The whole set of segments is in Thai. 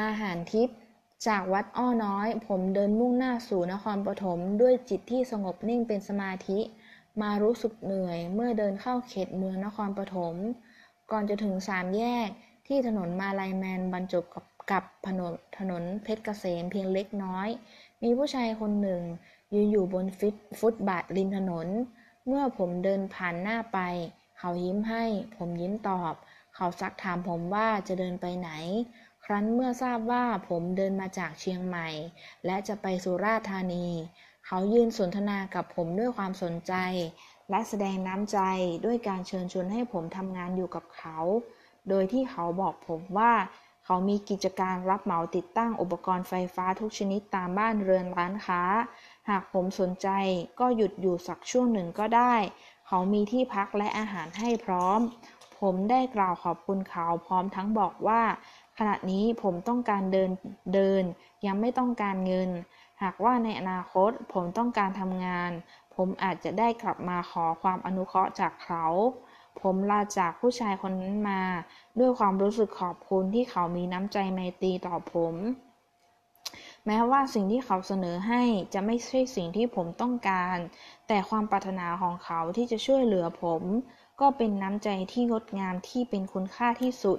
อาหารทิพย์จากวัดอ้อน้อย ผมเดินมุ่งหน้าสู่นครปฐมด้วยจิตที่สงบนิ่งเป็นสมาธิ มารู้สึกเหนื่อยเมื่อเดินเข้าเขตเมืองนครปฐมก่อนจะถึงสามแยกที่ถนนมาลายแมนบรรจบกับกับถนนถนนเพชรเกษมเพียงเล็กน้อย มีผู้ชายคนหนึ่ง ยืนอยู่บนฟิตฟุตบาทริมถนน เมื่อผมเดินผ่านหน้าไป เขายิ้มให้ ผมยิ้มตอบ เขาซักถามผมว่าจะเดินไปไหน ครั้นเมื่อทราบว่าผมเดินมาจากเชียงใหม่ และจะไปสุราษฎร์ธานี เขายืนสนทนากับผมด้วยความสนใจ และแสดงน้ำใจด้วยการเชิญชวนให้ผมทำงานอยู่กับเขา โดยที่เขาบอกผมว่า เขามีกิจการรับเหมาติดตั้งอุปกรณ์ไฟฟ้าทุกชนิดตามบ้านเรือนร้านค้า หากผมสนใจก็หยุดอยู่สักช่วงหนึ่งก็ได้ เขามีที่พักและอาหารให้พร้อม ผมได้กล่าวขอบคุณเขาพร้อมทั้งบอกว่า ขณะนี้ผมต้องการเดินเดิน ยังไม่ต้องการเงิน หากว่าในอนาคตผมต้องการทำงาน ผมอาจจะได้กลับมาขอความอนุเคราะห์จากเขา ผมลาจากผู้ชายคนนั้นมา ด้วยความรู้สึกขอบคุณที่เขามีน้ำใจไมตรีต่อผม แม้ว่าสิ่งที่เขาเสนอให้จะไม่ใช่สิ่งที่ผมต้องการ แต่ความปรารถนาของเขาที่จะช่วยเหลือผม ก็เป็นน้ำใจที่งดงามที่เป็นคุณค่าที่สุด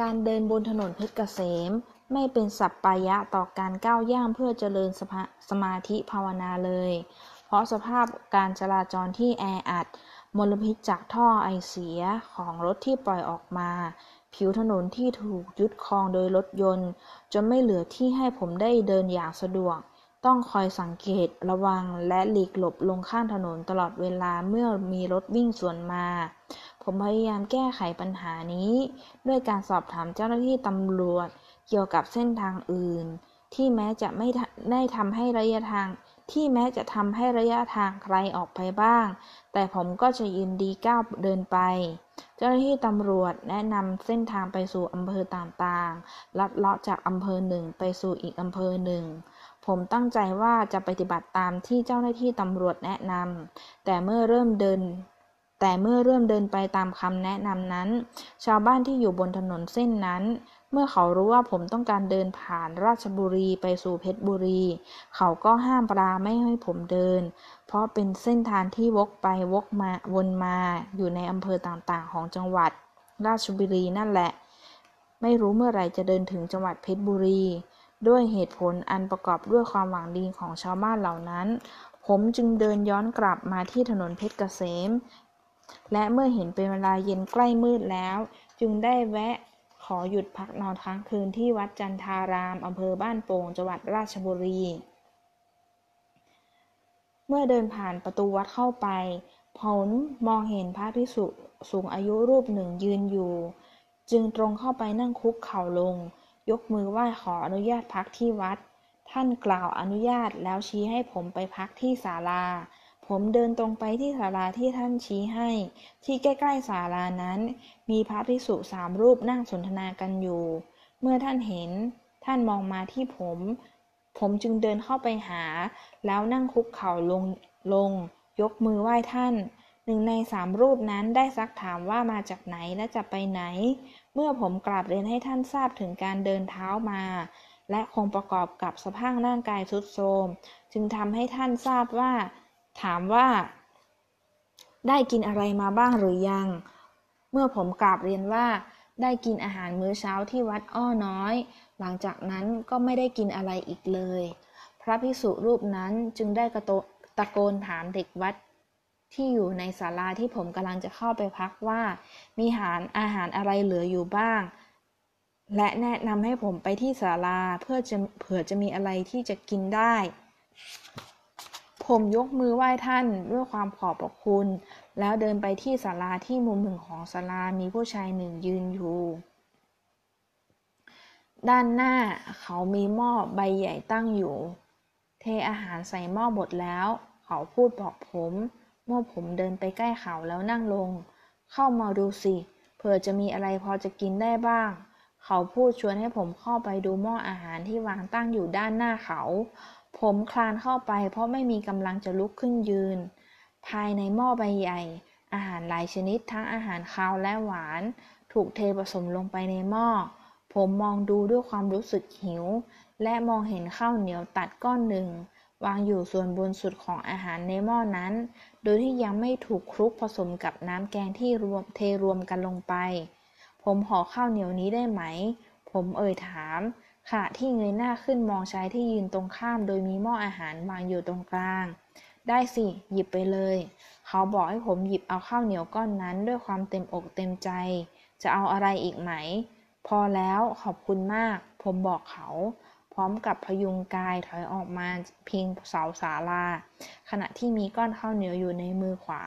การเดินบนถนนเพชรเกษม ไม่เป็นสัปปายะต่อการก้าวย่างเพื่อเจริญสสมาธิภาวนาเลย เพราะสภาพการจราจรที่แออัด มลพิษจากท่อไอเสียของรถที่ปล่อยออกมา ผิวถนนที่ถูกยึดครองโดยรถยนต์ จนไม่เหลือที่ให้ผมได้เดินอย่างสะดวก ต้องคอยสังเกตระวังและหลีกหลบลงข้างถนนตลอดเวลาเมื่อมีรถวิ่งสวนมา ผมพยายามแก้ไขปัญหานี้ ด้วยการสอบถามเจ้าหน้าที่ตำรวจเกี่ยวกับเส้นทางอื่น ที่แม้จะไม่ได้ทำให้ระยะทาง ที่แม้จะทำให้ระยะทางไกลออกไปบ้าง แต่ผมก็จะยินดีก้าวเดินไปเจ้าหน้าที่ตำรวจแนะนำเส้นทางไปสู่อำเภอต่างๆ ลัดเลาะจากอำเภอหนึ่งไปสู่อีกอำเภอหนึ่ง ผมตั้งใจว่าจะปฏิบัติตามที่เจ้าหน้าที่ตำรวจแนะนำแต่เมื่อเริ่มเดิน แต่เมื่อเริ่มเดินไปตามคำแนะนำนั้น ชาวบ้านที่อยู่บนถนนเส้นนั้น เมื่อเขารู้ว่าผมต้องการเดินผ่านราชบุรีไปสู่เพชรบุรี เขาก็ห้ามปราไม่ให้ผมเดิน เพราะเป็นเส้นทางที่วกไปวกมาวนมาอยู่ในอำเภอต่างๆ ของจังหวัด ราชบุรีนั่นแหละ ไม่รู้เมื่อไหร่จะเดินถึงจังหวัดเพชรบุรี ด้วยเหตุผลอันประกอบด้วยความหวังดีของชาวบ้านเหล่านั้น ผมจึงเดินย้อนกลับมาที่ถนนเพชรเกษม และเมื่อเห็นเป็นเวลาเย็นใกล้มืดแล้ว จึงได้แวะขอหยุดพักนอนค้างคืนที่วัดจันทารามอำเภอบ้านโป่งจังหวัดราชบุรี เมื่อเดินผ่านประตูวัดเข้าไป ผมมองเห็นพระภิกษุสูงอายุรูปหนึ่งยืนอยู่ จึงตรงเข้าไปนั่งคุกเข่าลง ยกมือไหว้ขออนุญาตพักที่วัด ท่านกล่าวอนุญาตแล้วชี้ให้ผมไปพักที่ศาลา ผมเดินตรงไปที่ศาลาที่ท่านชี้ให้ ที่ใกล้ๆศาลานั้น มีพระภิกษุสามรูปนั่งสนทนากันอยู่ เมื่อท่านเห็น ท่านมองมาที่ผม ผมจึงเดินเข้าไปหา แล้วนั่งคุกเข่าลงลง ยกมือไหว้ท่านหนึ่งในสามรูปนั้นได้ซักถามว่ามาจากไหนและจะไปไหน เมื่อผมกราบเรียนให้ท่านทราบถึงการเดินเท้ามา และคงประกอบกับสภาพร่างกายทรุดโทรม จึงทำให้ท่านทราบว่า ถามว่า ได้กินอะไรมาบ้างหรือยัง เมื่อผมกราบเรียนว่า ได้กินอาหารมื้อเช้าที่วัดอ้อน้อย หลังจากนั้นก็ไม่ได้กินอะไรอีกเลย พระภิกษุรูปนั้นจึงได้กระโตตะโกนถามเด็กวัด ที่อยู่ในศาลาที่ผมกำลังจะเข้าไปพักว่า มีอาหารอาหารอะไรเหลืออยู่บ้าง และแนะนำให้ผมไปที่ศาลาเพื่อจะเผื่อจะมีอะไรที่จะกินได้ ผมยกมือไหว้ท่านด้วยความขอบพระคุณ แล้วเดินไปที่ศาลาที่มุมหนึ่งของศาลามีผู้ชายหนึ่งยืนอยู่ด้านหน้าเขามีหม้อใบใหญ่ตั้งอยู่ เทอาหารใส่หม้อหมดแล้ว เขาพูดบอกผม เมื่อผมเดินไปใกล้เขาแล้วนั่งลง เข้ามาดูสิเผื่อจะมีอะไรพอจะกินได้บ้าง เขาพูดชวนให้ผมเข้าไปดูหม้ออาหารที่วางตั้งอยู่ด้านหน้าเขา ผมคลานเข้าไป เพราะไม่มีกำลังจะลุกขึ้นยืน ภายในหม้อใบใหญ่ อาหารหลายชนิดทั้งอาหารคาวและหวาน ถูกเทผสมลงไปในหม้อผผมมองดูด้วยความรู้สึกหิว และมองเห็นข้าวเหนียวตัดก้อนหนึ่ง วางอยู่ส่วนบนสุดของอาหารในหม้อนั้น โดยที่ยังไม่ถูกคลุกผสมกับน้ำแกงที่รวมเทรวมกันลงไป ผมขอข้าวเหนียวนี้ได้ไหม ผมเอ่ยถาม ขณะที่เงยหน้าขึ้นมองชายที่ยืนตรงข้ามโดยมีหม้ออาหารวางอยู่ตรงกลาง ได้สิ หยิบไปเลย เขาบอกให้ผมหยิบเอาข้าวเหนียวก้อนนั้นด้วยความเต็มอกเต็มใจ จะเอาอะไรอีกไหม พอแล้วขอบคุณมาก ผมบอกเขา พร้อมกับพยุงกายถอยออกมาพิงเสาศาลา ขณะที่มีก้อนข้าวเหนียวอยู่ในมือขวา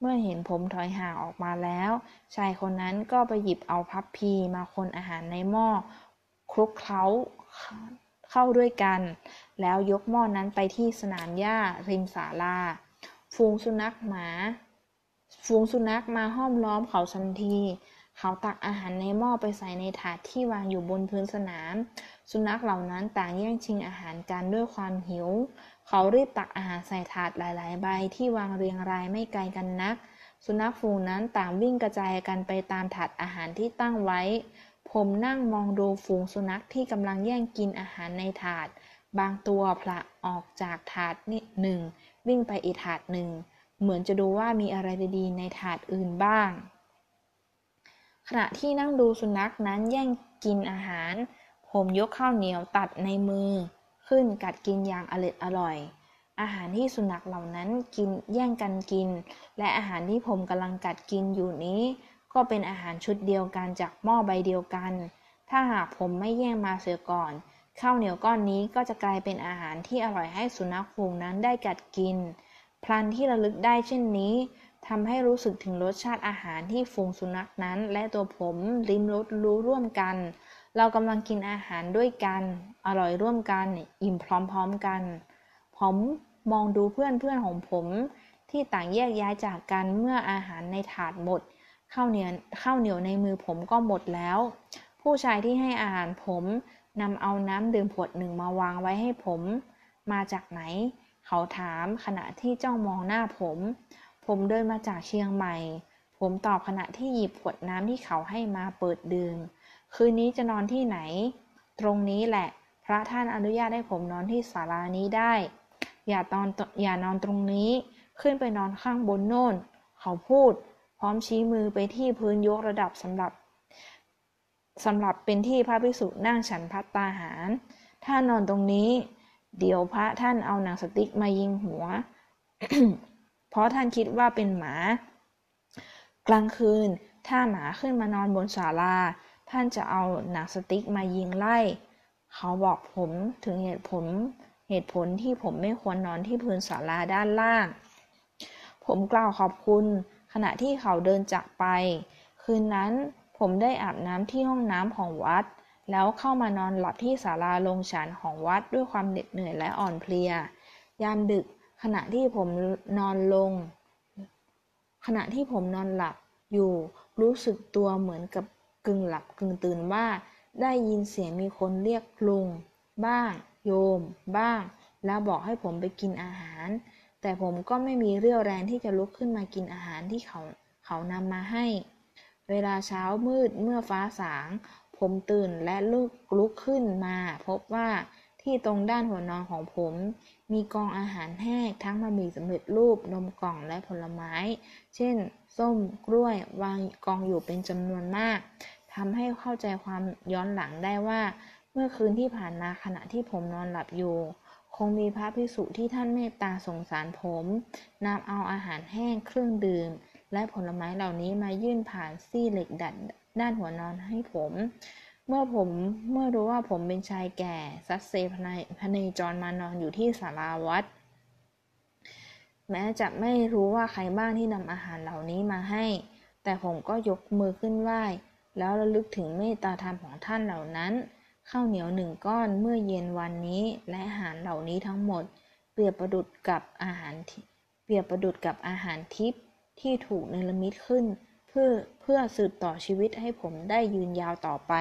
เมื่อเห็นผมถอยห่างออกมาแล้ว ชายคนนั้นก็ไปหยิบเอาพับพีมาคนอาหารในหม้อคลุกเคล้าเข้าด้วยกัน แล้วยกหม้อนั้นไปที่สนามหญ้าริมศาลา ฟูงสุนัขหมา ฟูงสุนัขมาห้อมล้อมเขาทันที เขาตักอาหารในหม้อไปใส่ในถาดที่วางอยู่บนพื้นสนาม สุนัขเหล่านั้นต่างแย่งชิงอาหารกันด้วยความหิว เขารีบตักอาหารใส่ถาดหลาย ๆ ใบที่วางเรียงรายไม่ไกลกันนัก สุนัขฝูงนั้นต่างวิ่งกระจายกันไปตามถาดอาหารที่ตั้งไว้ ผมนั่งมองดูฝูงสุนัขที่กำลังแย่งกินอาหารในถาด บางตัวผละออกจากถาดนิดหนึ่งวิ่งไปอีกถาดหนึ่ง เหมือนจะดูว่ามีอะไรดีๆในถาดอื่นบ้าง ขณะที่นั่งดูสุนัขนั้นแย่งกินอาหาร ผมยกข้าวเหนียวตัดในมือ ขึ้นกัดกินอย่างอร็ดอร่อย อาหารที่สุนัขเหล่านั้นกินแย่งกันกิน และอาหารที่ผมกำลังกัดกินอยู่นี้ ก็เป็นอาหารชุดเดียวกันจากหม้อใบเดียวกัน ถ้าหากผมไม่แย่งมาเสียก่อน ข้าวเหนียวก้อนนี้ก็จะกลายเป็นอาหารที่อร่อยให้สุนัขฝูงนั้นได้กัดกิน พลันที่ระลึกได้เช่นนี้ทำให้รู้สึกถึงรสชาติอาหารที่ฝูงสุนัขนั้น และตัวผมลิ้มรสรู้ร่วมกัน เรากำลังกินอาหารด้วยกัน อร่อยร่วมกัน อิ่มพร้อมๆกัน ผมมองดูเพื่อนเพื่อนของผม ที่ต่างแยกย้ายจากกันเมื่ออาหารในถาดหมดข้าวเหนียวข้าวเหนียวในมือผมก็หมดแล้ว ผู้ชายที่ให้อาหารผมนำเอาน้ำดื่มขวดหนึ่งมาวางไว้ให้ผม มาจากไหน เขาถามขณะที่จ้องมองหน้าผม ผมเดินมาจากเชียงใหม่ ผมตอบขณะที่หยิบขวดน้ำที่เขาให้มาเปิดดื่ม คืนนี้จะนอนที่ไหน ตรงนี้แหละ พระท่านอนุญาตให้ผมนอนที่ศาลานี้ได้ อย่าตอนอย่านอนตรงนี้ ขึ้นไปนอนข้างบนโน่น เขาพูด พร้อมชี้มือไปที่พื้นยกระดับสำหรับสำหรับเป็นที่พระภิกษุนั่งฉันพัตตาหาร ถ้านอนตรงนี้ เดี๋ยวพระท่านเอาหนังสติ๊กมายิงหัว เพราะท่านคิดว่าเป็นหมา กลางคืน ถ้าหมาขึ้นมานอนบนศาลา ท่านจะเอาหนังสติ๊กมายิงไล่ เขาบอกผมถึงเหตุผลเหตุผลที่ผมไม่ควรนอนที่พื้นศาลาด้านล่าง ผมกล่าวขอบคุณขณะที่เขาเดินจากไป คืนนั้นผมได้อาบน้ำที่ห้องน้ำของวัด แล้วเข้ามานอนหลับที่ศาลาลงฉันของวัดด้วยความเหน็ดเหนื่อยและอ่อนเพลีย ยามดึกขณะที่ผมนอนลง ขณะที่ผมนอนหลับอยู่รู้สึกตัวเหมือนกับ กึ่งหลับกึ่งตื่นว่า ได้ยินเสียงมีคนเรียกลุง บ้าง โยม บ้าง แล้วบอกให้ผมไปกินอาหาร แต่ผมก็ไม่มีเรี่ยวแรงที่จะลุกขึ้นมากินอาหารที่เขาเขานำมาให้ เวลาเช้ามืดเมื่อฟ้าสาง ผมตื่นและลุกลุกขึ้นมา พบว่าที่ตรงด้านหัวนอนของผม มีกองอาหารแห้งทั้งบะหมี่สำเร็จรูปนมกล่องและผลไม้ เช่น ส้มกล้วย วางกองอยู่เป็นจำนวนมาก ทำให้เข้าใจความย้อนหลังได้ว่า เมื่อคืนที่ผ่านมาขณะที่ผมนอนหลับอยู่ คงมีพระภิกษุที่ท่านเมตตาสงสารผมนำเอาอาหารแห้งเครื่องดื่ม และผลไม้เหล่านี้มายื่นผ่านซี่เหล็กดัดด้านหัวนอนให้ผม เมื่อผมเมื่อรู้ว่าผมเป็นชายแก่ซัดเซพนพเนจรมานอนอยู่ที่ศาลาวัดแม้จะไม่รู้ว่าใครบ้างที่นำอาหารเหล่านี้มาให้ แต่ผมก็ยกมือขึ้นไหว้ แล้วระลึกถึงเมตตาธรรมของท่านเหล่านั้นข้าวเหนียวหนึ่งก้อนเมื่อเย็นวันนี้และอาหารเหล่านี้ทั้งหมด เปรียบประดุดกับอาหารเปรียบประดุดกับอาหารทิพย์ที่ถูกเนรมิตขึ้น เพื่อเพื่อสืบต่อชีวิตให้ผมได้ยืนยาวต่อไป